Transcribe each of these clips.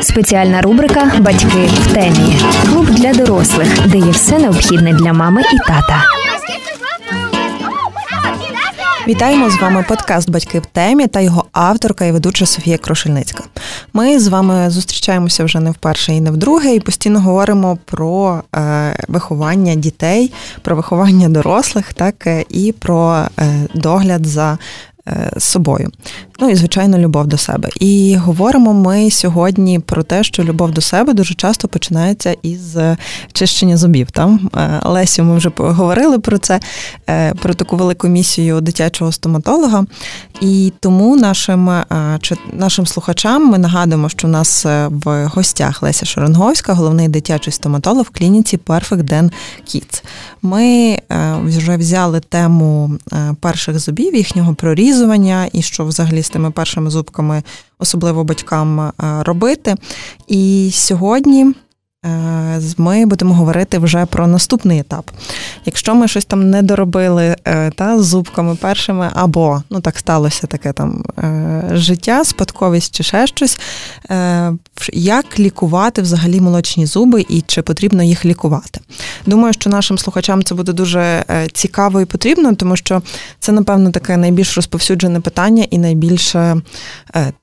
Спеціальна рубрика Батьки в темі. Клуб для дорослих, де є все необхідне для мами і тата. Вітаємо з вами подкаст Батьки в темі та його авторка і ведуча Софія Крошельницька. Ми з вами зустрічаємося вже не вперше і не вдруге, і постійно говоримо про е, виховання дітей, про виховання дорослих, так е, і про е, догляд за собою. Ну і звичайно, любов до себе. І говоримо ми сьогодні про те, що любов до себе дуже часто починається із е, чищення зубів. Там е, Лесю, ми вже поговорили про це, про таку велику місію дитячого стоматолога. І тому нашим нашим слухачам ми нагадуємо, що у нас в гостях Леся Шоренговська, головний дитячий стоматолог в клініці Perfect Den Kids. Ми вже взяли тему перших зубів, їхнього прорізу обрізування, і що взагалі тими першими зубками, особливо батькам, е, робити. І сьогодні ми будемо говорити вже про наступний етап. Якщо ми щось там не доробили е, та, з зубками першими, або ну так сталося таке там е, життя, спадковість чи ще щось, як лікувати взагалі молочні зуби і чи потрібно їх лікувати? Думаю, що нашим слухачам це буде дуже цікаво і потрібно, тому що це, напевно, таке найбільш розповсюджене питання і найбільше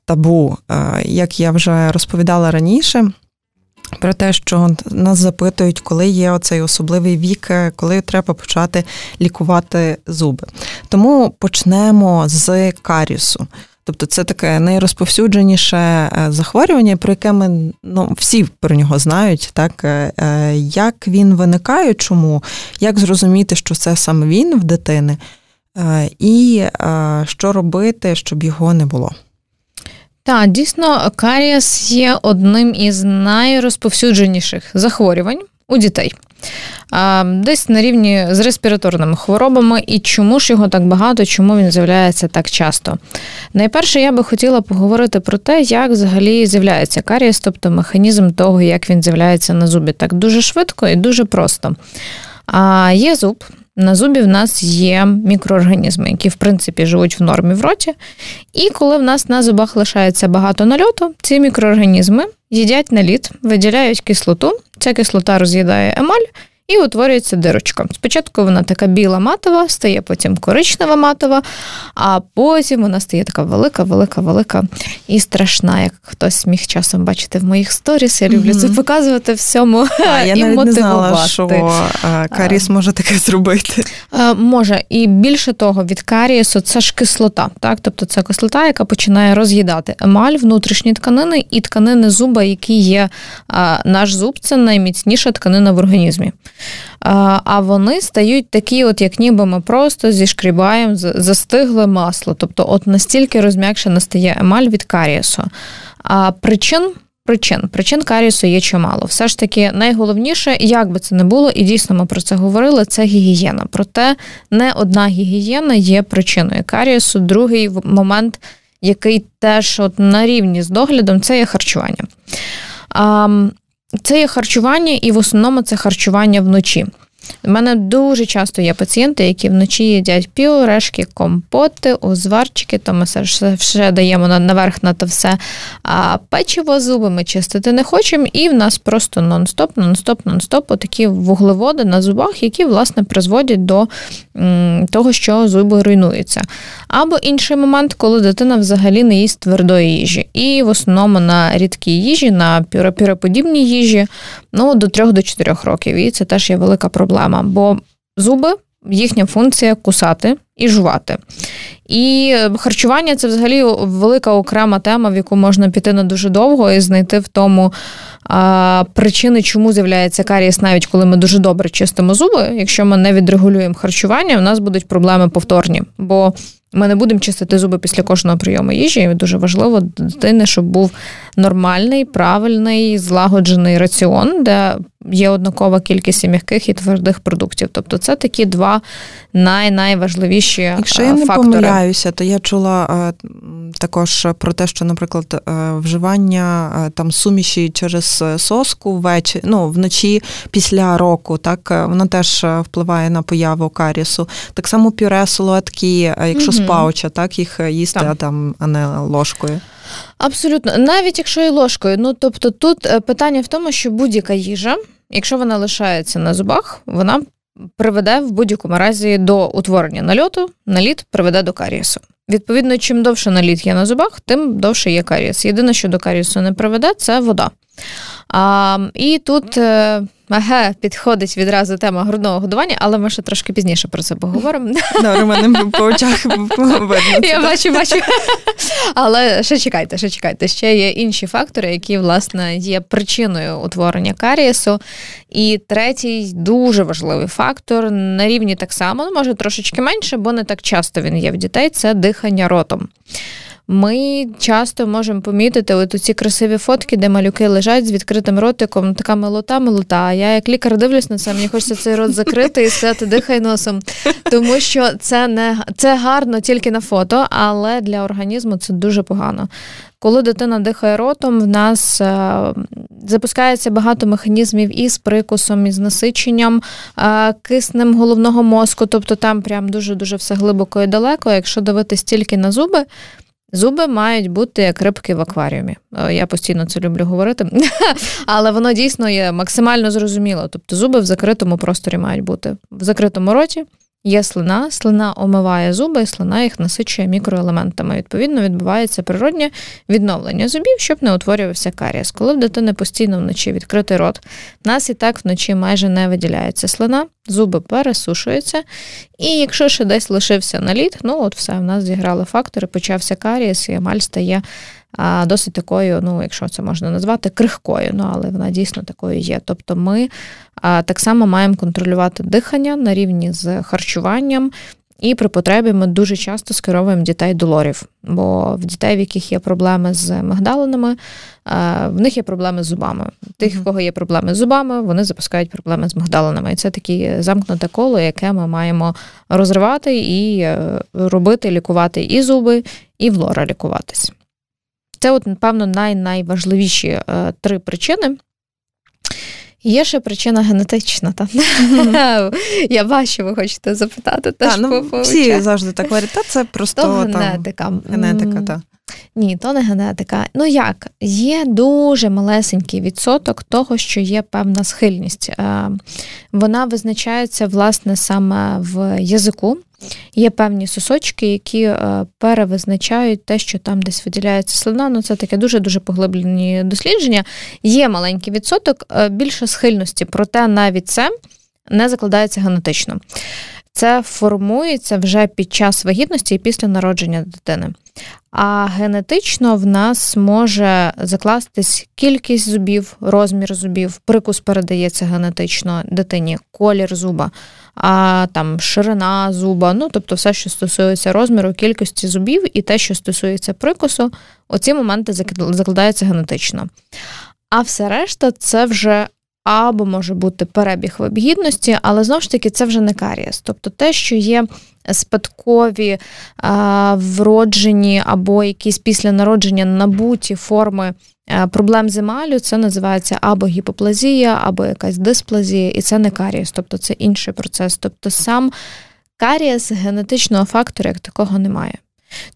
табу, як я вже розповідала раніше. Про те, що нас запитують, коли є оцей особливий вік, е, коли треба почати лікувати зуби. Тому почнемо з карісу. Тобто це таке найрозповсюдженіше е, захворювання, про яке ми ну, всі про нього знають, так е, як він виникає, чому, як зрозуміти, що це саме він в дитини, і що робити, щоб його не було. Так, дійсно, карієс є одним із найрозповсюдженіших захворювань у дітей. Десь на рівні з респіраторними хворобами, і чому ж його так багато, чому він з'являється так часто. Найперше, я би хотіла поговорити про те, як взагалі з'являється карієс, тобто механізм того, як він з'являється на зубі, так дуже швидко і дуже просто. А Є зуб, на зубі в нас є мікроорганізми, які в принципі живуть в нормі в роті. І коли в нас на зубах лишається багато нальоту, ці мікроорганізми їдять наліт, виділяють кислоту, ця кислота роз'їдає емаль і утворюється дирочка. Спочатку вона така біла матова, стає потім коричнева матова, а потім вона стає така велика, велика, велика і страшна, як хтось міг часом бачити в моїх сторіс. Я люблю mm-hmm. це показувати всьому. А, Я і навіть не знала, що каріс може таке зробити. Може, і більше того, від карієсу це ж кислота, так? Тобто це кислота, яка починає роз'їдати емаль, внутрішні тканини і тканини зуба, які є наш зуб, це найміцніша тканина в організмі а вони стають такі, от як ніби ми просто зішкрібаємо застигле масло. Тобто, от настільки розм'якшена стає емаль від карієсу. А причин. Причин причин карісу є чимало. Все ж таки, найголовніше, як би це не було, і дійсно ми про це говорили, це гігієна. Проте не одна гігієна є причиною карієсу. Другий момент, який теж от на рівні з доглядом, це є харчування. Це є харчування, і в основному це харчування вночі. У мене дуже часто є пацієнти, які вночі їдять пюрешки, компоти, узварчики, то ми все, даємо наверх на те все. А печиво зуби ми чистити не хочемо, і в нас просто нон-стоп, нон-стоп, нон-стоп такі вуглеводи на зубах, які, власне, призводять до того, що зуби руйнуються. Або інший момент, коли дитина взагалі не їсть твердої їжі. І в основному на рідкій їжі, на пюроподібній їжі, ну, до 3-4 років. І це теж є велика проблема. Бо зуби, їхня функція кусати і жувати. І харчування це взагалі велика окрема тема, в яку можна піти на дуже довго і знайти в тому а, причини, чому з'являється карієс, навіть коли ми дуже добре чистимо зуби. Якщо ми не відрегулюємо харчування, у нас будуть проблеми повторні. Бо ми не будемо чистити зуби після кожного прийому їжі. І дуже важливо дитини, щоб був нормальний, правильний, злагоджений раціон, де є однакова кількість і м'яких і твердих продуктів. Тобто це такі два най-найважливіші Якщо я не помиляюся, то я чула також про те, що, наприклад, вживання там суміші через соску ввечері, ну, вночі після року, так воно теж впливає на появу карісу. Так само пюре, солодкі, якщо mm-hmm. з пауча, так їх їсти, а там а не ложкою. Абсолютно, навіть якщо і ложкою. Ну тобто, тут питання в тому, що будь-яка їжа, якщо вона лишається на зубах, вона приведе в будь-якому разі до утворення нальоту, наліт приведе до карієсу. Відповідно, чим довше наліт є на зубах, тим довше є карієс. Єдине, що до карієсу не приведе, це вода. А, І тут е, Ага, підходить відразу тема грудного годування, але ми ще трошки пізніше про це поговоримо. Добре, мене по очах. Я бачу, бачу. Але ще чекайте, ще чекайте. Ще є інші фактори, які, власне, є причиною утворення карієсу. І третій дуже важливий фактор на рівні так само, ну, може трошечки менше, бо не так часто він є в дітей це дихання ротом. Ми часто можемо помітити от ці красиві фотки, де малюки лежать з відкритим ротиком, така милота, милота. А я як лікар дивлюсь на це, мені хочеться цей рот закрити і сказати дихай носом. Тому що це не це гарно тільки на фото, але для організму це дуже погано. Коли дитина дихає ротом, в нас е, запускається багато механізмів із прикусом, із насиченням, е, киснем головного мозку, тобто там прям дуже дуже все глибоко і далеко. Якщо дивитись тільки на зуби. Зуби мають бути як рибки в акваріумі. Е, я постійно це люблю говорити, але воно дійсно є максимально зрозуміло. Тобто зуби в закритому просторі мають бути в закритому роті. Є слина, слина омиває зуби, слина їх насичує мікроелементами. Відповідно, відбувається природнє відновлення зубів, щоб не утворювався карієс. Коли в дитини постійно вночі відкритий рот, в нас і так вночі майже не виділяється слина, зуби пересушуються. І якщо ще десь лишився наліт, ну от все, в нас зіграли фактори, почався карієс, і емаль стає досить такою, ну, якщо це можна назвати, крихкою, ну але вона дійсно такою є. Тобто ми так само маємо контролювати дихання на рівні з харчуванням. І при потребі ми дуже часто скеровуємо дітей до лорів, бо в дітей, в яких є проблеми з мигдалинами, в них є проблеми з зубами. Тих, в кого є проблеми з зубами, вони запускають проблеми з мигдалинами. І це таке замкнуте коло, яке ми маємо розривати і е, робити, лікувати і зуби, і в лора лікуватись. Це, от, напевно, най-найважливіші е, три причини. Є ще причина генетична. Та? Я бачу, ви хочете запитати. теж ну, Всі завжди так говорять, та це просто то генетика. Там, генетика, так. Ні, то не генетика. Ну як? Є дуже малесенький відсоток того, що є певна схильність. Е, вона визначається, власне, саме в язику. Є певні сосочки, які е, перевизначають те, що там десь виділяється слина. Ну, це таке дуже-дуже поглиблені дослідження. Є маленький відсоток е, більше схильності, проте навіть це не закладається генетично. Це формується вже під час вагітності і після народження дитини. А генетично в нас може закластись кількість зубів, розмір зубів, прикус передається генетично дитині, колір зуба, а там ширина зуба, ну тобто все, що стосується розміру, кількості зубів, і те, що стосується прикусу, оці моменти закладаються генетично. А все решта це вже або може бути перебіг вибгідності, але знову ж таки це вже не карієс. Тобто те, що є спадкові, вроджені або якісь після народження набуті форми проблем з емалю, це називається або гіпоплазія, або якась дисплазія, і це не карієс, тобто це інший процес. Тобто сам карієс генетичного фактору як такого немає.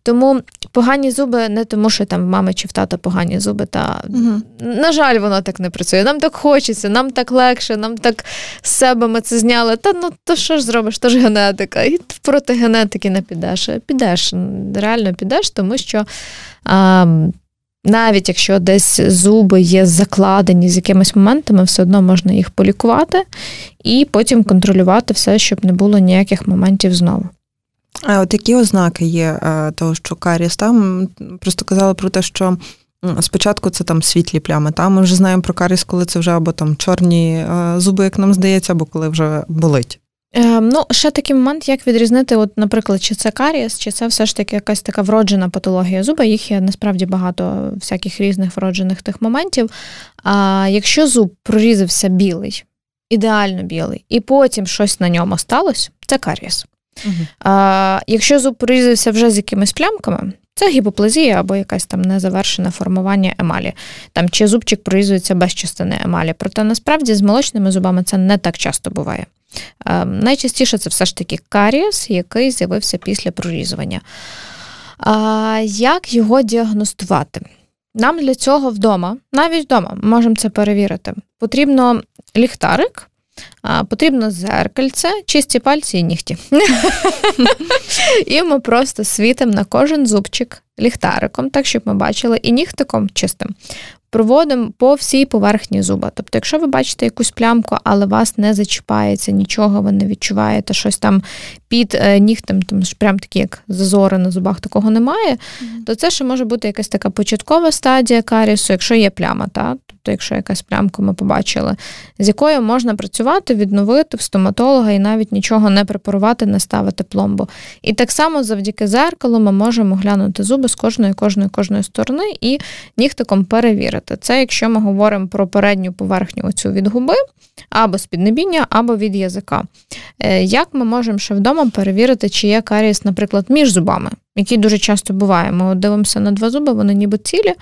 Тому погані зуби не тому, що там в мами чи в тата погані зуби. Та угу. на жаль, воно так не працює. Нам так хочеться, нам так легше, нам так з себе ми це зняли. Та ну то що ж зробиш? То ж генетика. І проти генетики не підеш. Підеш, реально підеш, тому що. А, навіть якщо десь зуби є закладені з якимись моментами, все одно можна їх полікувати і потім контролювати все, щоб не було ніяких моментів знову. А от які ознаки є е, того, що каріс там просто казали про те, що спочатку це там світлі плями. Там ми вже знаємо про каріс, коли це вже або там чорні е, зуби, як нам здається, або коли вже болить. Е, ну, ще такий момент, як відрізнити, от, наприклад, чи це карієс, чи це все ж таки якась така вроджена патологія зуба. Їх є насправді багато всяких різних вроджених тих моментів. А якщо зуб прорізався білий, ідеально білий, і потім щось на ньому сталося, це карієс. Угу. А, Якщо зуб порізався вже з якимись плямками, Це гіпоплазія або якась там незавершене формування емалі, там чи зубчик прорізується без частини емалі. Проте насправді з молочними зубами це не так часто буває. Е, найчастіше це все ж таки карієс, який з'явився після прорізування. А, Як його діагностувати? Нам для цього вдома, навіть вдома, можемо це перевірити. Потрібно ліхтарик, потрібно зеркальце, чисті пальці і нігті. І ми просто світимо на кожен зубчик ліхтариком, так щоб ми бачили, і нігтиком чистим проводимо по всій поверхні зуба. Тобто, якщо ви бачите якусь плямку, але вас не зачіпається нічого, ви не відчуваєте щось там під е, нігтем, там ж прям такі, як зазори на зубах, такого немає, mm-hmm. то це ще може бути якась така початкова стадія карісу, якщо є пляма, та? тобто, якщо якась плямка ми побачили, з якою можна працювати, відновити в стоматолога і навіть нічого не препарувати, не ставити пломбу. І так само завдяки зеркалу ми можемо глянути зуби з кожної, кожної, кожної сторони і нігтиком перевірити. Це якщо ми говоримо про передню поверхню оцю від губи, або з піднебіння, або від язика. Е, як ми можемо ще вдома перевірити, чи є карієс, наприклад, між зубами, який дуже часто буває. Ми дивимося на два зуби, вони ніби цілі,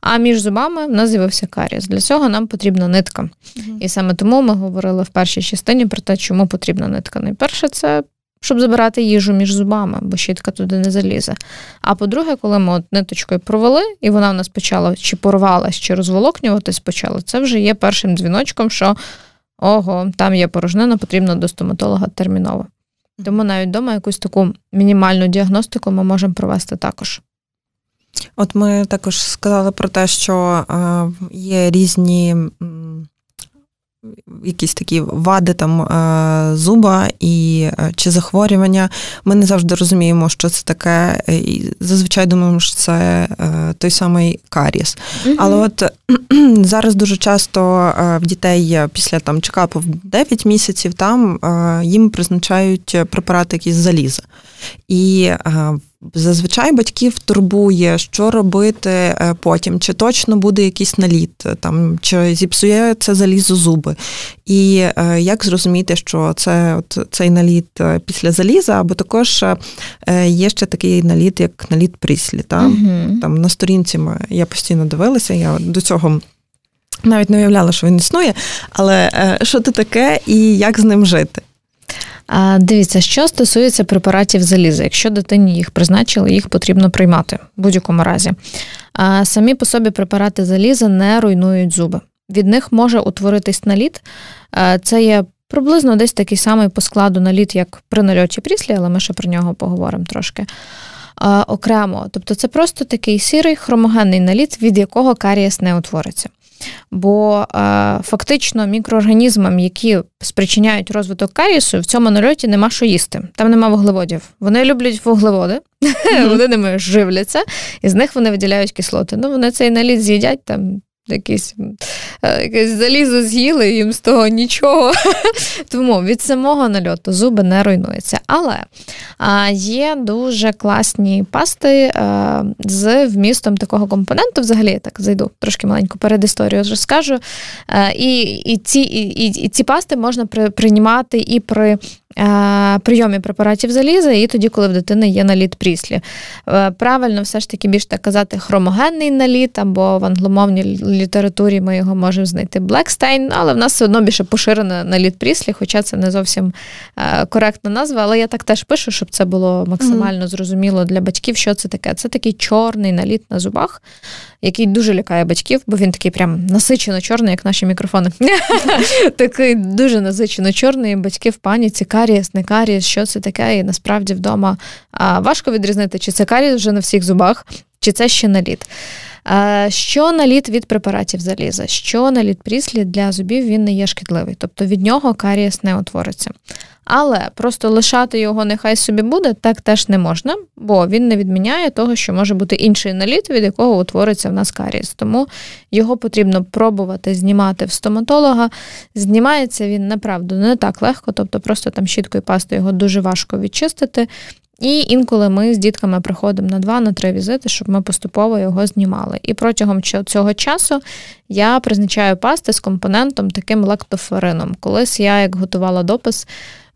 а між зубами в нас з'явився карієс. Для цього нам потрібна нитка. Угу. І саме тому ми говорили в першій частині про те, чому потрібна нитка. Найперше, це щоб забирати їжу між зубами, бо щітка туди не залізе. А по-друге, коли ми от ниточкою провели, і вона в нас почала чи порвалась, чи розволокнюватись почала, це вже є першим дзвіночком, що ого, там є порожнина, потрібно до стоматолога терміново. Тому навіть вдома якусь таку мінімальну діагностику ми можемо провести також. От ми також сказали про те, що е, є різні якісь такі вади там е, зуба і е, чи захворювання. Ми не завжди розуміємо, що це таке, і зазвичай думаємо, що це той самий каріс. mm Але от зараз дуже часто в дітей після там чекапу в 9 місяців там їм призначають препарати якісь заліза. І Зазвичай батьків турбує, що робити е, потім, чи точно буде якийсь наліт, е, там чи зіпсує це залізо зуби. І е, як зрозуміти, що це от цей наліт після заліза, або також є ще такий наліт, як наліт пріслі. Та? Угу. Там на сторінці ми, я постійно дивилася, я до цього. Навіть не уявляла, що він існує, але що це таке і як з ним жити? Дивіться, що стосується препаратів заліза, якщо дитині їх призначили, їх потрібно приймати в будь-якому разі. Самі по собі препарати заліза не руйнують зуби. Від них може утворитись наліт. Це є приблизно десь такий самий по складу наліт, як при нальоті пріслі, але ми ще про нього поговоримо трошки. Окремо, тобто це просто такий сірий хромогенний наліт, від якого карієс не утвориться. Бо е, фактично мікроорганізмам, які спричиняють розвиток карісу, в цьому нальоті нема що їсти. Там нема вуглеводів. Вони люблять вуглеводи, mm-hmm. вони ними живляться, і з них вони виділяють кислоти. Ну, вони цей наліт з'їдять там якесь, якесь залізо з'їли, їм з того нічого. Тому від самого нальоту зуби не руйнуються. Але є дуже класні пасти з вмістом такого компоненту. Взагалі я так зайду трошки маленьку перед історією розкажу. І і, ці і, і, ці пасти можна при, приймати і при Е, прийомі препаратів заліза, і тоді, коли в дитини є наліт пріслі. Е, правильно, все ж таки більш так казати, хромогенний наліт, або в англомовній літературі ми його можемо знайти Блекстейн, але в нас все одно більше поширено наліт пріслі, хоча це не зовсім е, коректна назва. Але я так теж пишу, щоб це було максимально зрозуміло для батьків, що це таке. Це такий чорний наліт на зубах, який дуже лякає батьків, бо він такий прям насичено чорний, як наші мікрофони. Такий дуже насичено чорний, батьки в паніці карієс, не карієс, що це таке, і насправді вдома важко відрізнити, чи це карієс вже на всіх зубах, чи це ще наліт. Що наліт від препаратів заліза? Що наліт пріслі для зубів він не є шкідливий, тобто від нього карієс не утвориться. Але просто лишати його нехай собі буде, так теж не можна, бо він не відміняє того, що може бути інший наліт, від якого утвориться в нас карієс. Тому його потрібно пробувати знімати в стоматолога. Знімається він направду не так легко, тобто просто там щіткою пастою його дуже важко відчистити. І інколи ми з дітками приходимо на два, на три візити, щоб ми поступово його знімали. І протягом цього часу я призначаю пасти з компонентом таким лактоферином. Колись я, як готувала допис,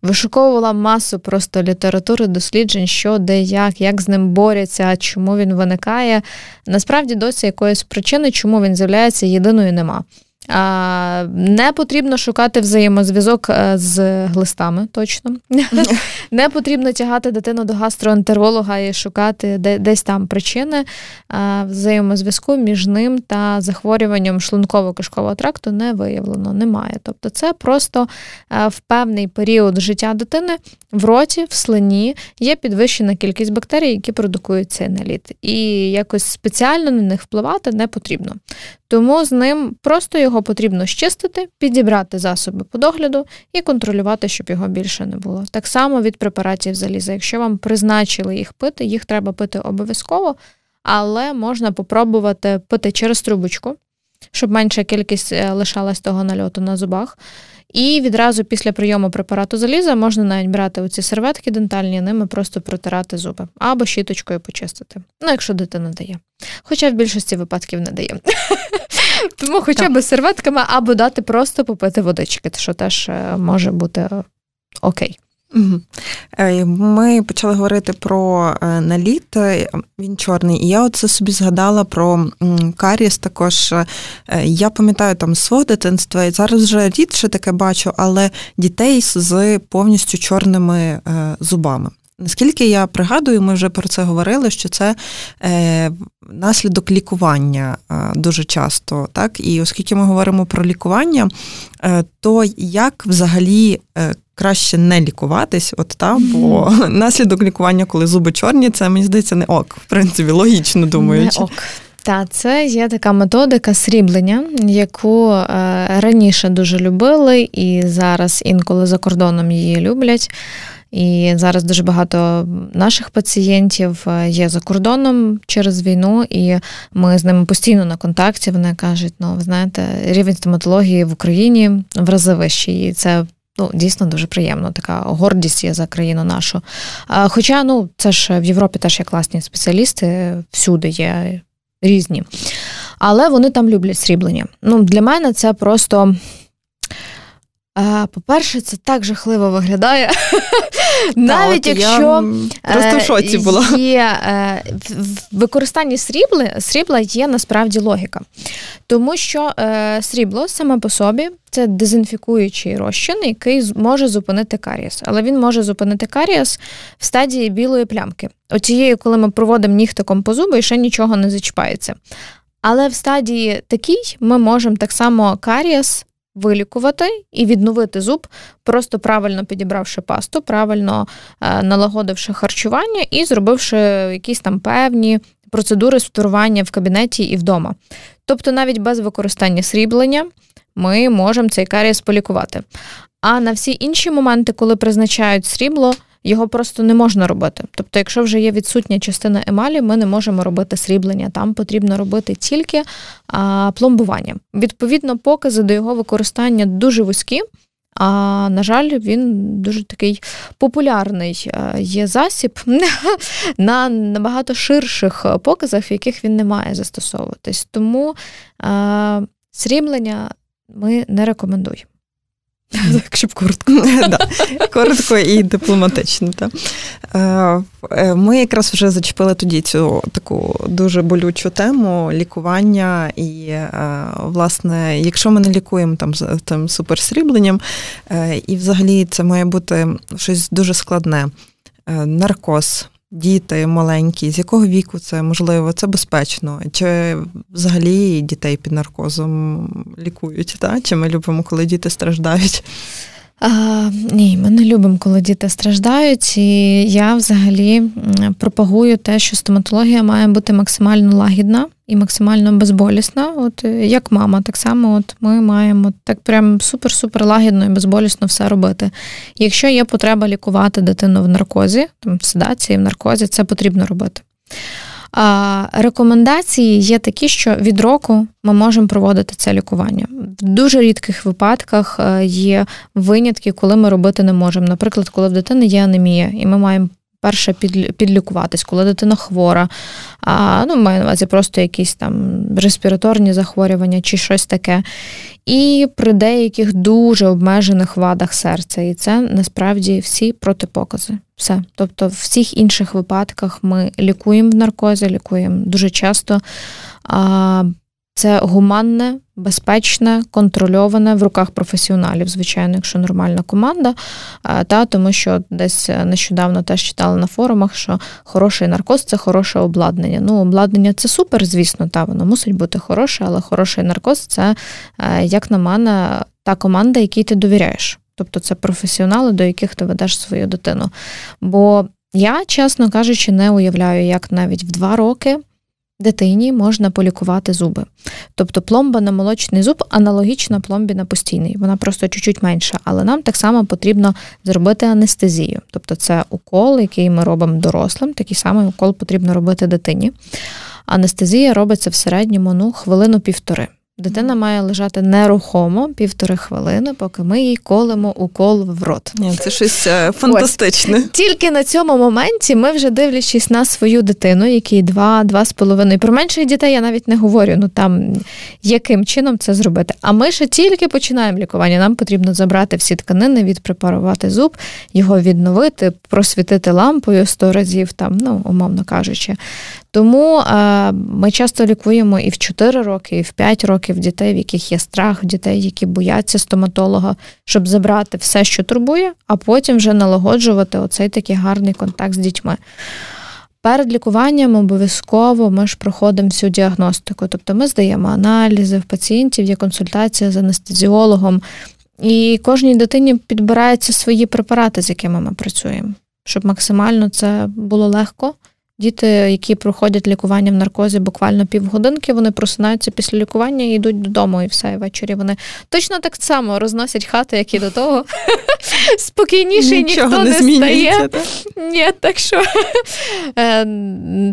Вишуковувала масу просто літератури, досліджень, що де, як, як з ним борються, чому він виникає. Насправді досі якоїсь причини, чому він з'являється, єдиної нема. Не потрібно шукати взаємозв'язок е, з глистами, точно. Не потрібно тягати дитину до гастроентеролога і шукати десь там причини. Взаємозв'язку між ним та захворюванням шлунково-кишкового тракту не виявлено, немає. Тобто, це просто е, в певний період життя дитини в роті, в слині є підвищена кількість бактерій, які продукують цей наліт. І якось спеціально на них впливати не потрібно. Тому з ним просто його потрібно щистити, підібрати засоби по догляду і контролювати, щоб його більше не було. Так само від препаратів заліза. Якщо вам призначили їх пити, їх треба пити обов'язково, але можна попробувати пити через трубочку, щоб менша кількість е, лишалась того нальоту на зубах. І відразу після прийому препарату заліза можна навіть брати оці серветки дентальні, ними просто протирати зуби або щіточкою почистити. Ну, якщо дитина дає. Хоча в більшості випадків не дає. Тому хоча б серветками або дати просто попити водички, що теж е, може бути окей. Е, ми почали говорити про е, наліт, він чорний, і я оце собі згадала про каріс також. Я пам'ятаю там свого дитинства, і зараз вже рідше таке бачу, але дітей з повністю чорними зубами. Наскільки я пригадую, ми вже про це говорили, що це е, наслідок лікування е, дуже часто. так? І оскільки ми говоримо про лікування, е, то як взагалі е, краще не лікуватись, от та, бо mm-hmm. наслідок лікування, коли зуби чорні, це мені здається не ок. В принципі, логічно думаючи. Не ок. Та це є така методика сріблення, яку е, раніше дуже любили, і зараз інколи за кордоном її люблять. І зараз дуже багато наших пацієнтів е, є за кордоном через війну, і ми з ними постійно на контакті. Вони кажуть, ну ви знаєте, рівень стоматології в Україні в рази вищий. І це ну дійсно дуже приємно. Така гордість є за країну нашу. Хоча ну це ж в Європі теж є класні спеціалісти, всюди є різні. Але вони там люблять сріблення. Ну, Для мене це просто по-перше, це так жахливо виглядає. Навіть якщо просто в е, шоці була. є е, в використанні срібла, срібла є насправді логіка. Тому що е, срібло саме по собі це дезінфікуючий розчин, який може зупинити карієс. Але він може зупинити карієс в стадії білої плямки. Оцією, коли ми проводимо нігтиком по зубу і ще нічого не зачіпається. Але в стадії такій ми можемо так само карієс вилікувати і відновити зуб, просто правильно підібравши пасту, правильно е, налагодивши харчування і зробивши якісь там певні процедури стурування в кабінеті і вдома. Тобто, навіть без використання сріблення ми можемо цей карієс полікувати. А на всі інші моменти, коли призначають срібло, його просто не можна робити. Тобто, якщо вже є відсутня частина емалі, ми не можемо робити сріблення. Там потрібно робити тільки а, пломбування. Відповідно, покази до його використання дуже вузькі. А на жаль, він дуже такий популярний є засіб на набагато ширших показах, в яких він не має застосовуватись. Тому а, сріблення ми не рекомендуємо. Щоб коротко. Коротко і дипломатично. Е, е, ми якраз вже зачепили тоді цю таку дуже болючу тему лікування. І, е, власне, якщо ми не лікуємо там тим суперсрібленням, і взагалі це має бути щось дуже складне. Наркоз, діти маленькі, з якого віку це можливо, це безпечно? Чи взагалі дітей під наркозом лікують? Та? Чи ми любимо, коли діти страждають? А, Ні, ми не любимо, коли діти страждають, і я взагалі пропагую те, що стоматологія має бути максимально лагідна і максимально безболісна. От е, як мама, так само от ми маємо так прям супер-супер лагідно і безболісно все робити. Якщо є потреба лікувати дитину в наркозі, там в седації, в наркозі, це потрібно робити. Рекомендації є такі, що від року ми можемо проводити це лікування. В дуже рідких випадках е, є винятки, коли ми робити не можемо. Наприклад, коли в дитини є анемія, і ми маємо перше підлікуватись, коли дитина хвора, а, ну, маю на увазі просто якісь там респіраторні захворювання чи щось таке. І при деяких дуже обмежених вадах серця. І це насправді всі протипокази. Все. Тобто, в всіх інших випадках ми лікуємо в наркозі, лікуємо дуже часто. А, це гуманне, безпечне, контрольоване в руках професіоналів, звичайно, якщо нормальна команда. Та тому що десь нещодавно теж читала на форумах, що хороший наркоз це хороше обладнання. Ну, обладнання це супер, звісно, та воно мусить бути хороше, але хороший наркоз це, е, як на мене, та команда, якій ти довіряєш. Тобто це професіонали, до яких ти ведеш свою дитину. Бо я, чесно кажучи, не уявляю, як навіть в два роки дитині можна полікувати зуби. Тобто пломба на молочний зуб аналогічна пломбі на постійний, вона просто чуть-чуть менша, але нам так само потрібно зробити анестезію. Тобто це укол, який ми робимо дорослим, такий самий укол потрібно робити дитині. Анестезія робиться в середньому ну, хвилину-півтори. Дитина має лежати нерухомо півтори хвилини, поки ми їй колемо укол в рот. Ні, Це щось е, фантастичне. Ось. Тільки на цьому моменті ми вже дивлячись на свою дитину, якій два-два з половиною. Про менших дітей я навіть не говорю. Ну там яким чином це зробити. А ми ще тільки починаємо лікування. Нам потрібно забрати всі тканини, відпрепарувати зуб, його відновити, просвітити лампою сто разів, там, ну умовно кажучи. Тому е, ми часто лікуємо і в 4 роки, і в 5 років дітей, в яких є страх, дітей, які бояться стоматолога, щоб забрати все, що турбує, а потім вже налагоджувати оцей такий гарний контакт з дітьми. Перед лікуванням обов'язково ми ж проходимо всю діагностику, тобто ми здаємо аналізи в пацієнтів, є консультація з анестезіологом, і кожній дитині підбираються свої препарати, з якими ми працюємо, щоб максимально це було легко. Діти, які проходять лікування в наркозі буквально півгодинки, вони просинаються після лікування і йдуть додому, і все, і ввечері вони точно так само розносять хати, як і до того. Спокійніше ніхто не, стає. Ні, так що е,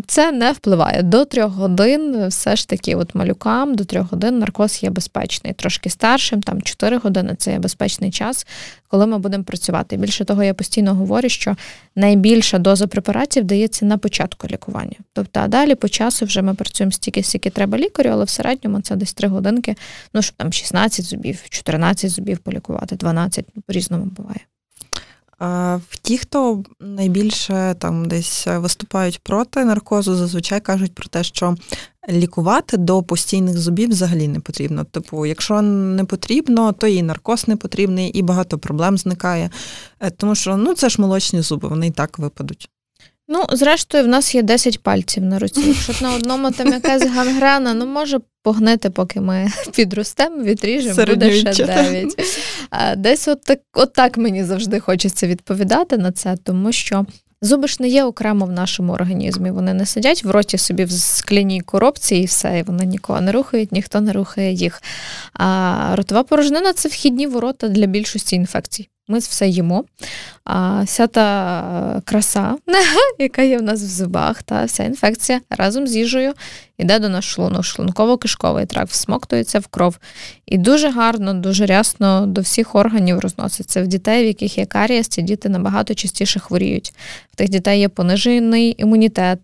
це не впливає. До трьох годин все ж таки, от малюкам до трьох годин наркоз є безпечний. Трошки старшим, там чотири години це є безпечний час, коли ми будемо працювати. Більше того, я постійно говорю, що найбільша доза препаратів дається на початку лікування. Тобто, а далі по часу вже ми працюємо стільки, скільки треба лікарю, але в середньому це десь 3 годинки, ну щоб там 16 зубів, 14 зубів полікувати, 12, ну, по-різному буває. В ті, хто найбільше там десь виступають проти наркозу, зазвичай кажуть про те, що лікувати до постійних зубів взагалі не потрібно. Типу, якщо не потрібно, то і наркоз не потрібний, і багато проблем зникає. Е, тому що ну це ж молочні зуби, вони і так випадуть. Ну, зрештою, в нас є 10 пальців на руці. Якщо на одному там якась гангрена, ну може погнити, поки ми підростемо, відріжемо, буде ще 9. Десь от так, от так мені завжди хочеться відповідати на це, тому що Зуби ж не є окремо в нашому організмі. Вони не сидять в роті собі в скляній коробці і все, і вони нікого не рухають, ніхто не рухає їх. А ротова порожнина це вхідні ворота для більшості інфекцій. Ми все їмо. А вся та краса, яка є в нас в зубах, та вся інфекція разом з їжею йде до нас шлунок, шлунково-кишковий тракт, всмоктується в кров. І дуже гарно, дуже рясно до всіх органів розноситься. В дітей, в яких є карієс, ці діти набагато частіше хворіють. В тих дітей є понижений імунітет.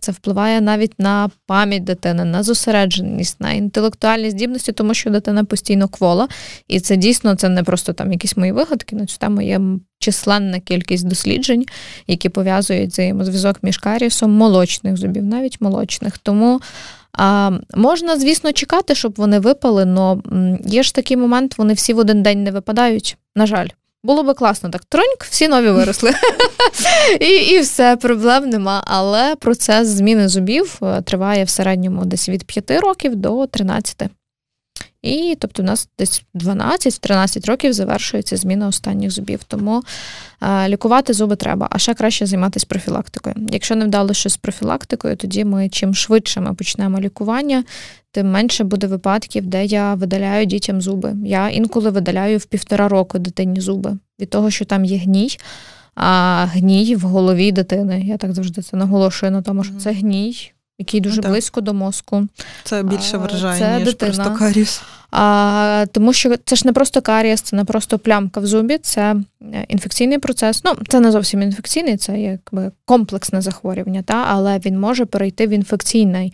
Це впливає навіть на пам'ять дитини, на зосередженість, на інтелектуальні здібності, тому що дитина постійно квола. І це дійсно це не просто там якісь мої вигадки. Цю тему є численна кількість досліджень, які пов'язують взаємозв'язок між карісом молочних зубів, навіть молочних. Тому а, можна, звісно, чекати, щоб вони випали, але є ж такий момент, вони всі в один день не випадають. На жаль. Було би класно так. Троньк, всі нові виросли. І і все, проблем нема. Але процес зміни зубів е, триває в середньому десь від 5 років до 13. І тобто у нас десь 12-13 років завершується зміна останніх зубів. Тому е, лікувати зуби треба, а ще краще займатися профілактикою. Якщо не вдалося щось з профілактикою, тоді ми чим швидше ми почнемо лікування, тим менше буде випадків, де я видаляю дітям зуби. Я інколи видаляю в півтора року дитині зуби від того, що там є гній. А гній в голові дитини. Я так завжди це наголошую на тому, що це гній який дуже Ну, так. близько до мозку. Це більше вражає, це ніж дитина. просто каріс. А, тому що це ж не просто карієс, це не просто плямка в зубі, це е, інфекційний процес. Ну, це не зовсім інфекційний, це якби комплексне захворювання, та, але він може перейти в інфекційний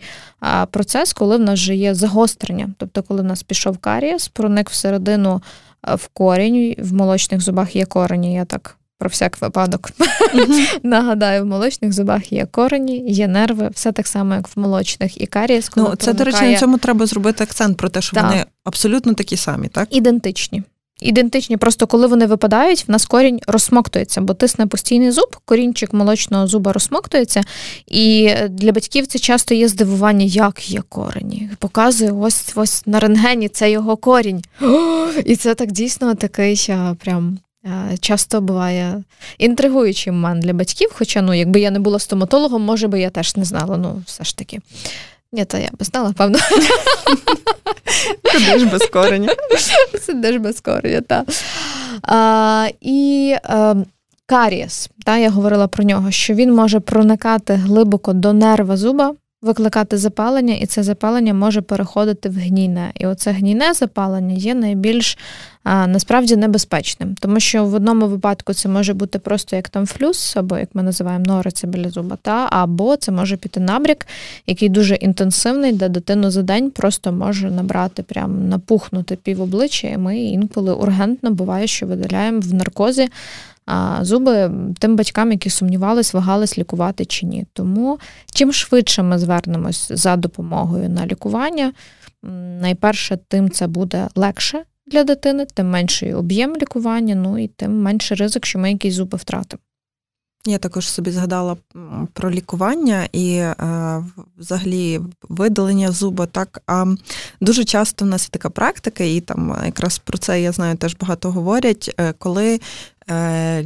процес, коли в нас вже є загострення. Тобто, коли в нас пішов карієс, проник всередину в корінь, в молочних зубах є корені, я так. Про всяк випадок нагадаю, в молочних зубах є корені, є нерви, все так само, як в молочних і карієс. Ну, це, до речі, на цьому треба зробити акцент про те, що Так. вони абсолютно такі самі, так? ідентичні. Ідентичні, просто коли вони випадають, в нас корінь розсмоктується, бо тисне постійний зуб, корінчик молочного зуба розсмоктується. І для батьків це часто є здивування, як є корені. Показує ось ось на рентгені це його корінь. О, і це так дійсно такий прям. А, Часто буває інтригуючий момент для батьків, хоча ну, якби я не була стоматологом, може би я теж не знала. Ну, все ж таки. Ні, то я би знала, певно. Ж без кореня? Сидиш без корення, так. А, і е, карієс, та, я говорила про нього, що він може проникати глибоко до нерва зуба, викликати запалення, і це запалення може переходити в гнійне. І оце гнійне запалення є найбільш а, насправді небезпечним, тому що в одному випадку це може бути просто як там флюс, або як ми називаємо нориця біля зуба, та, або це може піти набрік, який дуже інтенсивний, де дитину за день просто може набрати, прям напухнути пів обличчя. І ми інколи ургентно буває, що видаляємо в наркозі зуби тим батькам, які сумнівались, вагались лікувати чи ні. Тому чим швидше ми звернемось за допомогою на лікування, найперше, тим це буде легше для дитини, тим менший об'єм лікування, ну і тим менший ризик, що ми якісь зуби втратимо. Я також собі згадала про лікування і е, взагалі видалення зуба. Так а дуже часто в нас є така практика, і там якраз про це я знаю теж багато говорять, е, коли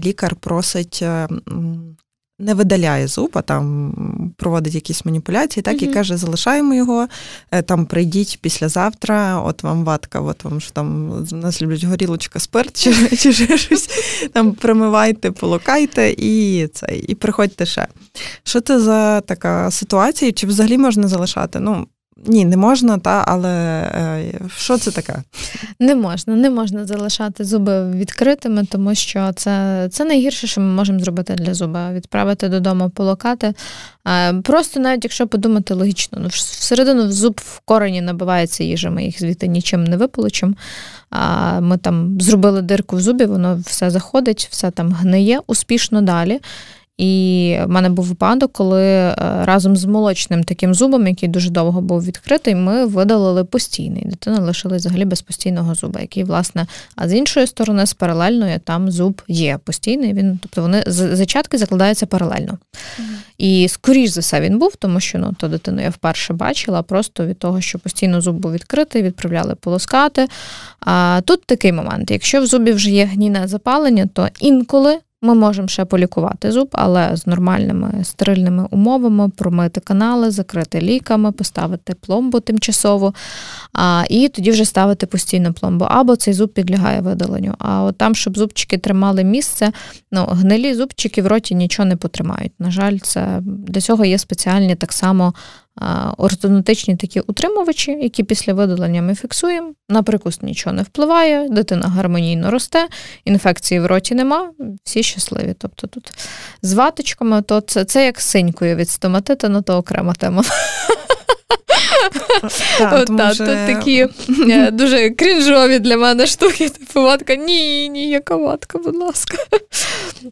лікар просить. е, Не видаляє зуб, а там проводить якісь маніпуляції, так і каже: залишаємо його, е, там прийдіть післязавтра, от вам ватка, от вам що там нас люблять горілочка, спирт чи, чи щось. Там промивайте, полокайте і це, і приходьте ще. Що це за така ситуація? Чи взагалі можна залишати? Ну ні, не можна, та але е, що це таке? Не можна, не можна залишати зуби відкритими, тому що це, це найгірше, що ми можемо зробити для зуба. Відправити додому, полокати. Е, Просто навіть якщо подумати логічно, ну, всередину в зуб в корені набивається їжа, ми їх звідти нічим не виполучимо. А ми там зробили дирку в зубі, воно все заходить, все там гниє успішно далі. І в мене був випадок, коли е, разом з молочним таким зубом, який дуже довго був відкритий, ми видалили постійний. Дитина лишилась взагалі без постійного зуба, який, власне, а з іншої сторони, з паралельною там зуб є постійний. Він, тобто вони зачатки закладаються паралельно. І скоріш за все він був, тому що ну, то дитину я вперше бачила, просто від того, що постійно зуб був відкритий, відправляли полоскати. А тут такий момент: якщо в зубі вже є гнійне запалення, то інколи. Ми можемо ще полікувати зуб, але з нормальними стерильними умовами, промити канали, закрити ліками, поставити пломбу тимчасово, а, і тоді вже ставити постійну пломбу. Або цей зуб підлягає видаленню. А от там, щоб зубчики тримали місце, ну, гнилі зубчики в роті нічого не потримають. На жаль, це для цього є спеціальні так само ортодонтичні такі утримувачі, які після видалення ми фіксуємо. На нічого не впливає, дитина гармонійно росте, інфекції в роті нема, всі щасливі. Тобто тут з ваточками, то це, це як синькою від стоматита, ну то окрема тема. Тому що- Тут такі е, дуже крінжові для мене штуки. Типу ватка, ні, ні, яка ватка, будь ласка.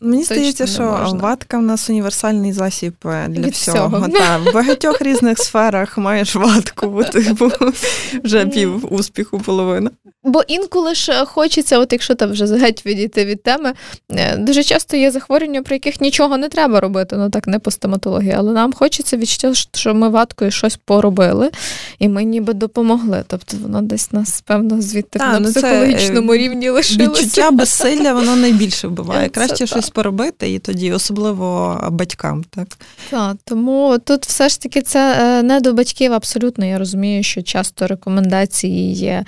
Мені Точно здається, що ватка в нас універсальний засіб е, для Від всього. всього. Та, в багатьох різних сферах маєш ватку, бо типу вже пів успіху половина. Бо інколи ж хочеться, от якщо там вже геть відійти від теми, е, дуже часто є захворювання, про яких нічого не треба робити, ну так не по стоматології, але нам хочеться відчуття, що ми ваткою щось поробили, і ми ніби допомогли. Тобто воно десь нас, певно, звідти Та, на ну це, психологічному е, рівні лишилося. Відчуття безсилля воно найбільше вбиває. Це Краще так. щось поробити, і тоді особливо батькам. Так Так, тому тут все ж таки це е, не до батьків абсолютно. Я розумію, що часто рекомендації є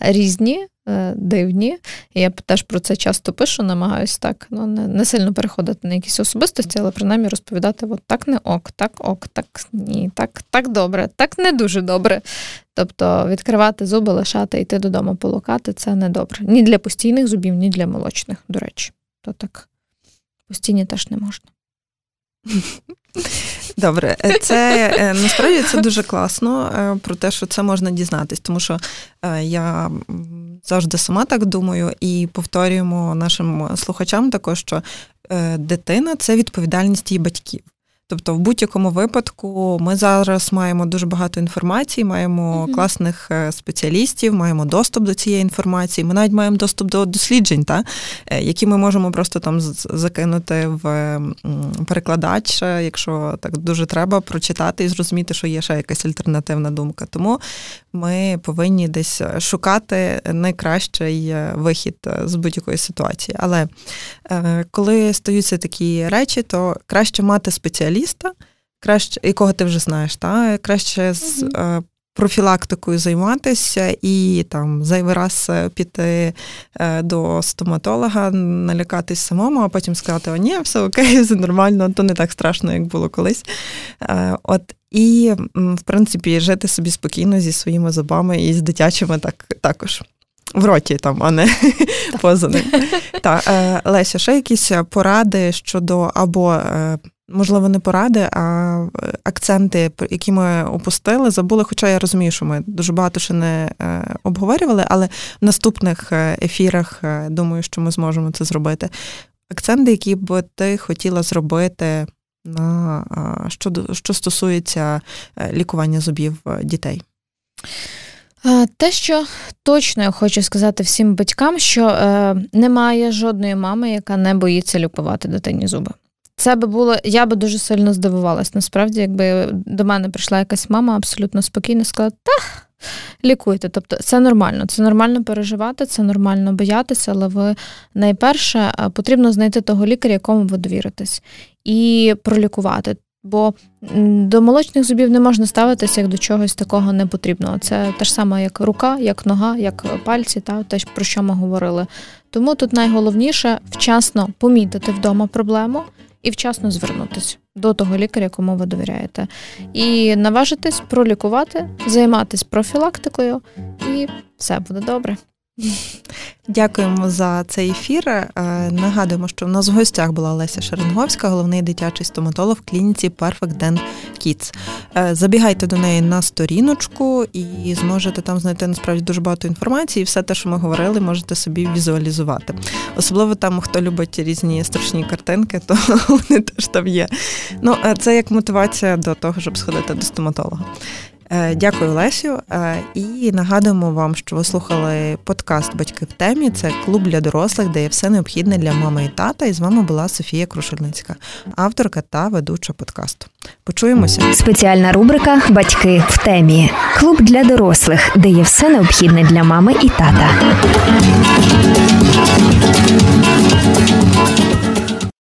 різні, е, дивні. Я теж про це часто пишу, намагаюся так ну, не, не сильно переходити на якісь особистості, але принаймні розповідати: от так не ок, так ок, так ні, так, так добре, так не дуже добре. Тобто відкривати зуби, лишати, йти додому полукати це не добре. Ні для постійних зубів, ні для молочних, до речі. То так постійні теж не можна. Добре, е, це е, насправді це дуже класно е, про те, що це можна дізнатись, тому що я завжди сама так думаю і повторюємо нашим слухачам також, що дитина це відповідальність її батьків. Тобто, в будь-якому випадку ми зараз маємо дуже багато інформації, маємо mm-hmm. класних е, спеціалістів, маємо доступ до цієї інформації. Ми навіть маємо доступ до досліджень, та, е, які ми можемо просто там закинути в перекладач, е, якщо так дуже треба, прочитати і зрозуміти, що є ще якась альтернативна думка. Тому ми повинні десь шукати найкращий вихід з будь-якої ситуації. Але коли стаються такі речі, то краще мати спеціаліста, краще, якого ти вже знаєш, та краще з профілактикою займатися і там зайвий раз е, піти е, до стоматолога, налякатись самому, а потім сказати: О, ні, все окей, все нормально, то не так страшно, як було колись. От і, в принципі, жити собі спокійно зі своїми зубами і з дитячими так також. В роті там, а не поза ним. Так, Леся, ще якісь поради щодо або можливо, не поради, а е, акценти, які ми опустили, забули. Хоча я розумію, що ми дуже багато ще не е, обговорювали, але в наступних е, ефірах думаю, що ми зможемо це зробити. Акценти, які б ти хотіла зробити на що, що стосується лікування зубів дітей. Те, що точно я хочу сказати всім батькам, що немає жодної мами, яка не боїться лікувати дитині зуби. Це би було, я би дуже сильно здивувалась. Насправді, якби до мене прийшла якась мама абсолютно спокійно, сказала, та лікуйте. Тобто це нормально, це нормально переживати, це нормально боятися, але ви найперше потрібно знайти того лікаря, якому ви довіритесь, і пролікувати. Бо до молочних зубів не можна ставитися як до чогось такого непотрібного. Це те ж саме, як рука, як нога, як пальці, та те, про що ми говорили. Тому тут найголовніше вчасно помітити вдома проблему і вчасно звернутися до того лікаря, кому ви довіряєте, і наважитись пролікувати, займатися профілактикою, і все буде добре. Дякуємо за цей ефір. Е, нагадуємо, що в нас в гостях була Леся Шеренговська, головний дитячий стоматолог в клініці Perfect Dent Kids. Е, забігайте до неї на сторіночку і зможете там знайти насправді дуже багато інформації. І все те, що ми говорили, можете собі візуалізувати. Особливо там, хто любить різні страшні картинки, то вони теж там є. Ну, це як мотивація до того, щоб сходити до стоматолога. Е, дякую, Лесю. Е, і нагадуємо вам, що ви слухали подкаст Батьки в темі. Це клуб для дорослих, де є все необхідне для мами і тата. І з вами була Софія Крушельницька, авторка та ведуча подкасту. Почуємося. Спеціальна рубрика Батьки в темі. Клуб для дорослих, де є все необхідне для мами і тата.